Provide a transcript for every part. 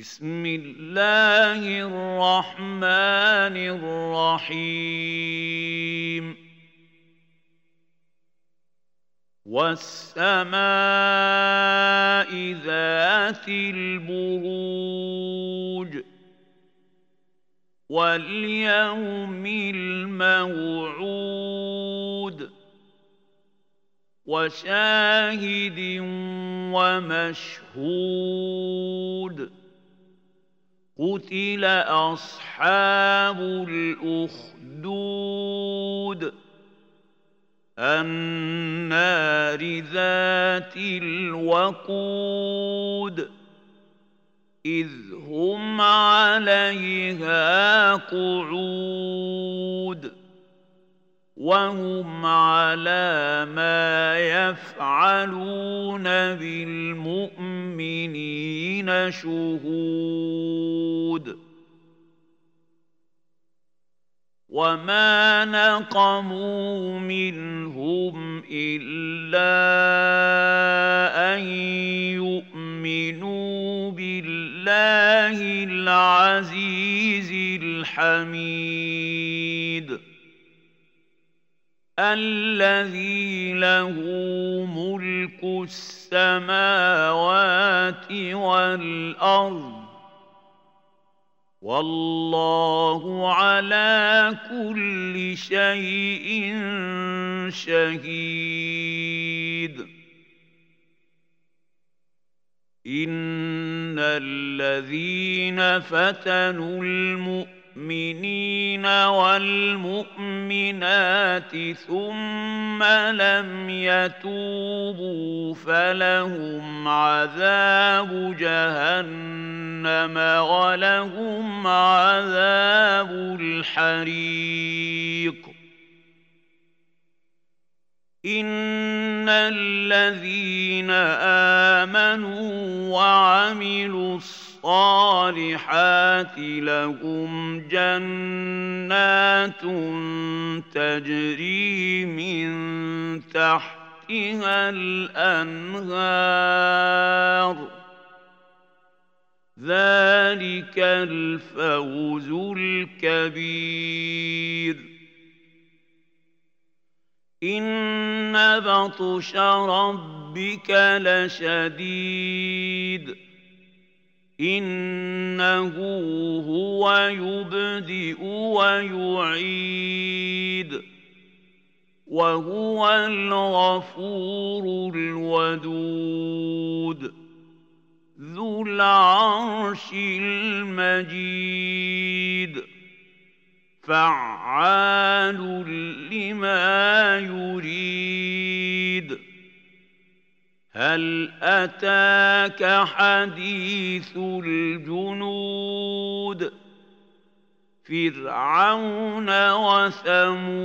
بسم الله الرحمن الرحيم. والسماء ذات البروج. واليوم الموعود. وشاهد ومشهود. قتل اصحاب الاخدود النار ذات الوقود اذ هم عليها قعود وهم على ما يفعلون بالمؤمنين شهود وما نقموا منهم الا ان يؤمنوا بالله العزيز الحميد الذي له ملك السماوات والارض والله على كل شيء شهيد. إن الذين فتنوا المؤمنين المؤمنين والمؤمنات ثم لم يتوبوا فلهم عذاب جهنم ولهم عذاب الحريق. إن الذين آمنوا وعملوا الصالحات الصالحات لهم جنات تجري من تحتها الأنهار. ذلك الفوز الكبير. إن بطش ربك لشديد. إنه هو يبدئ ويعيد وهو الغفور الودود ذو العرش المجيد. فعال لما يريد. هل أتاك حديث الجنود؟ فرعون وثمود.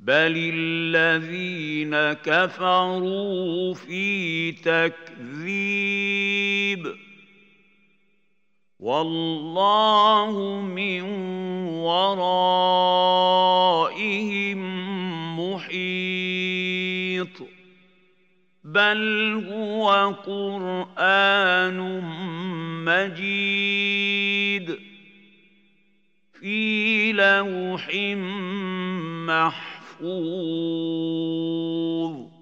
بل الذين كفروا في تكذيب. والله من ورائهم محيط. بل هو قرآن مجيد. في لوح محفوظ.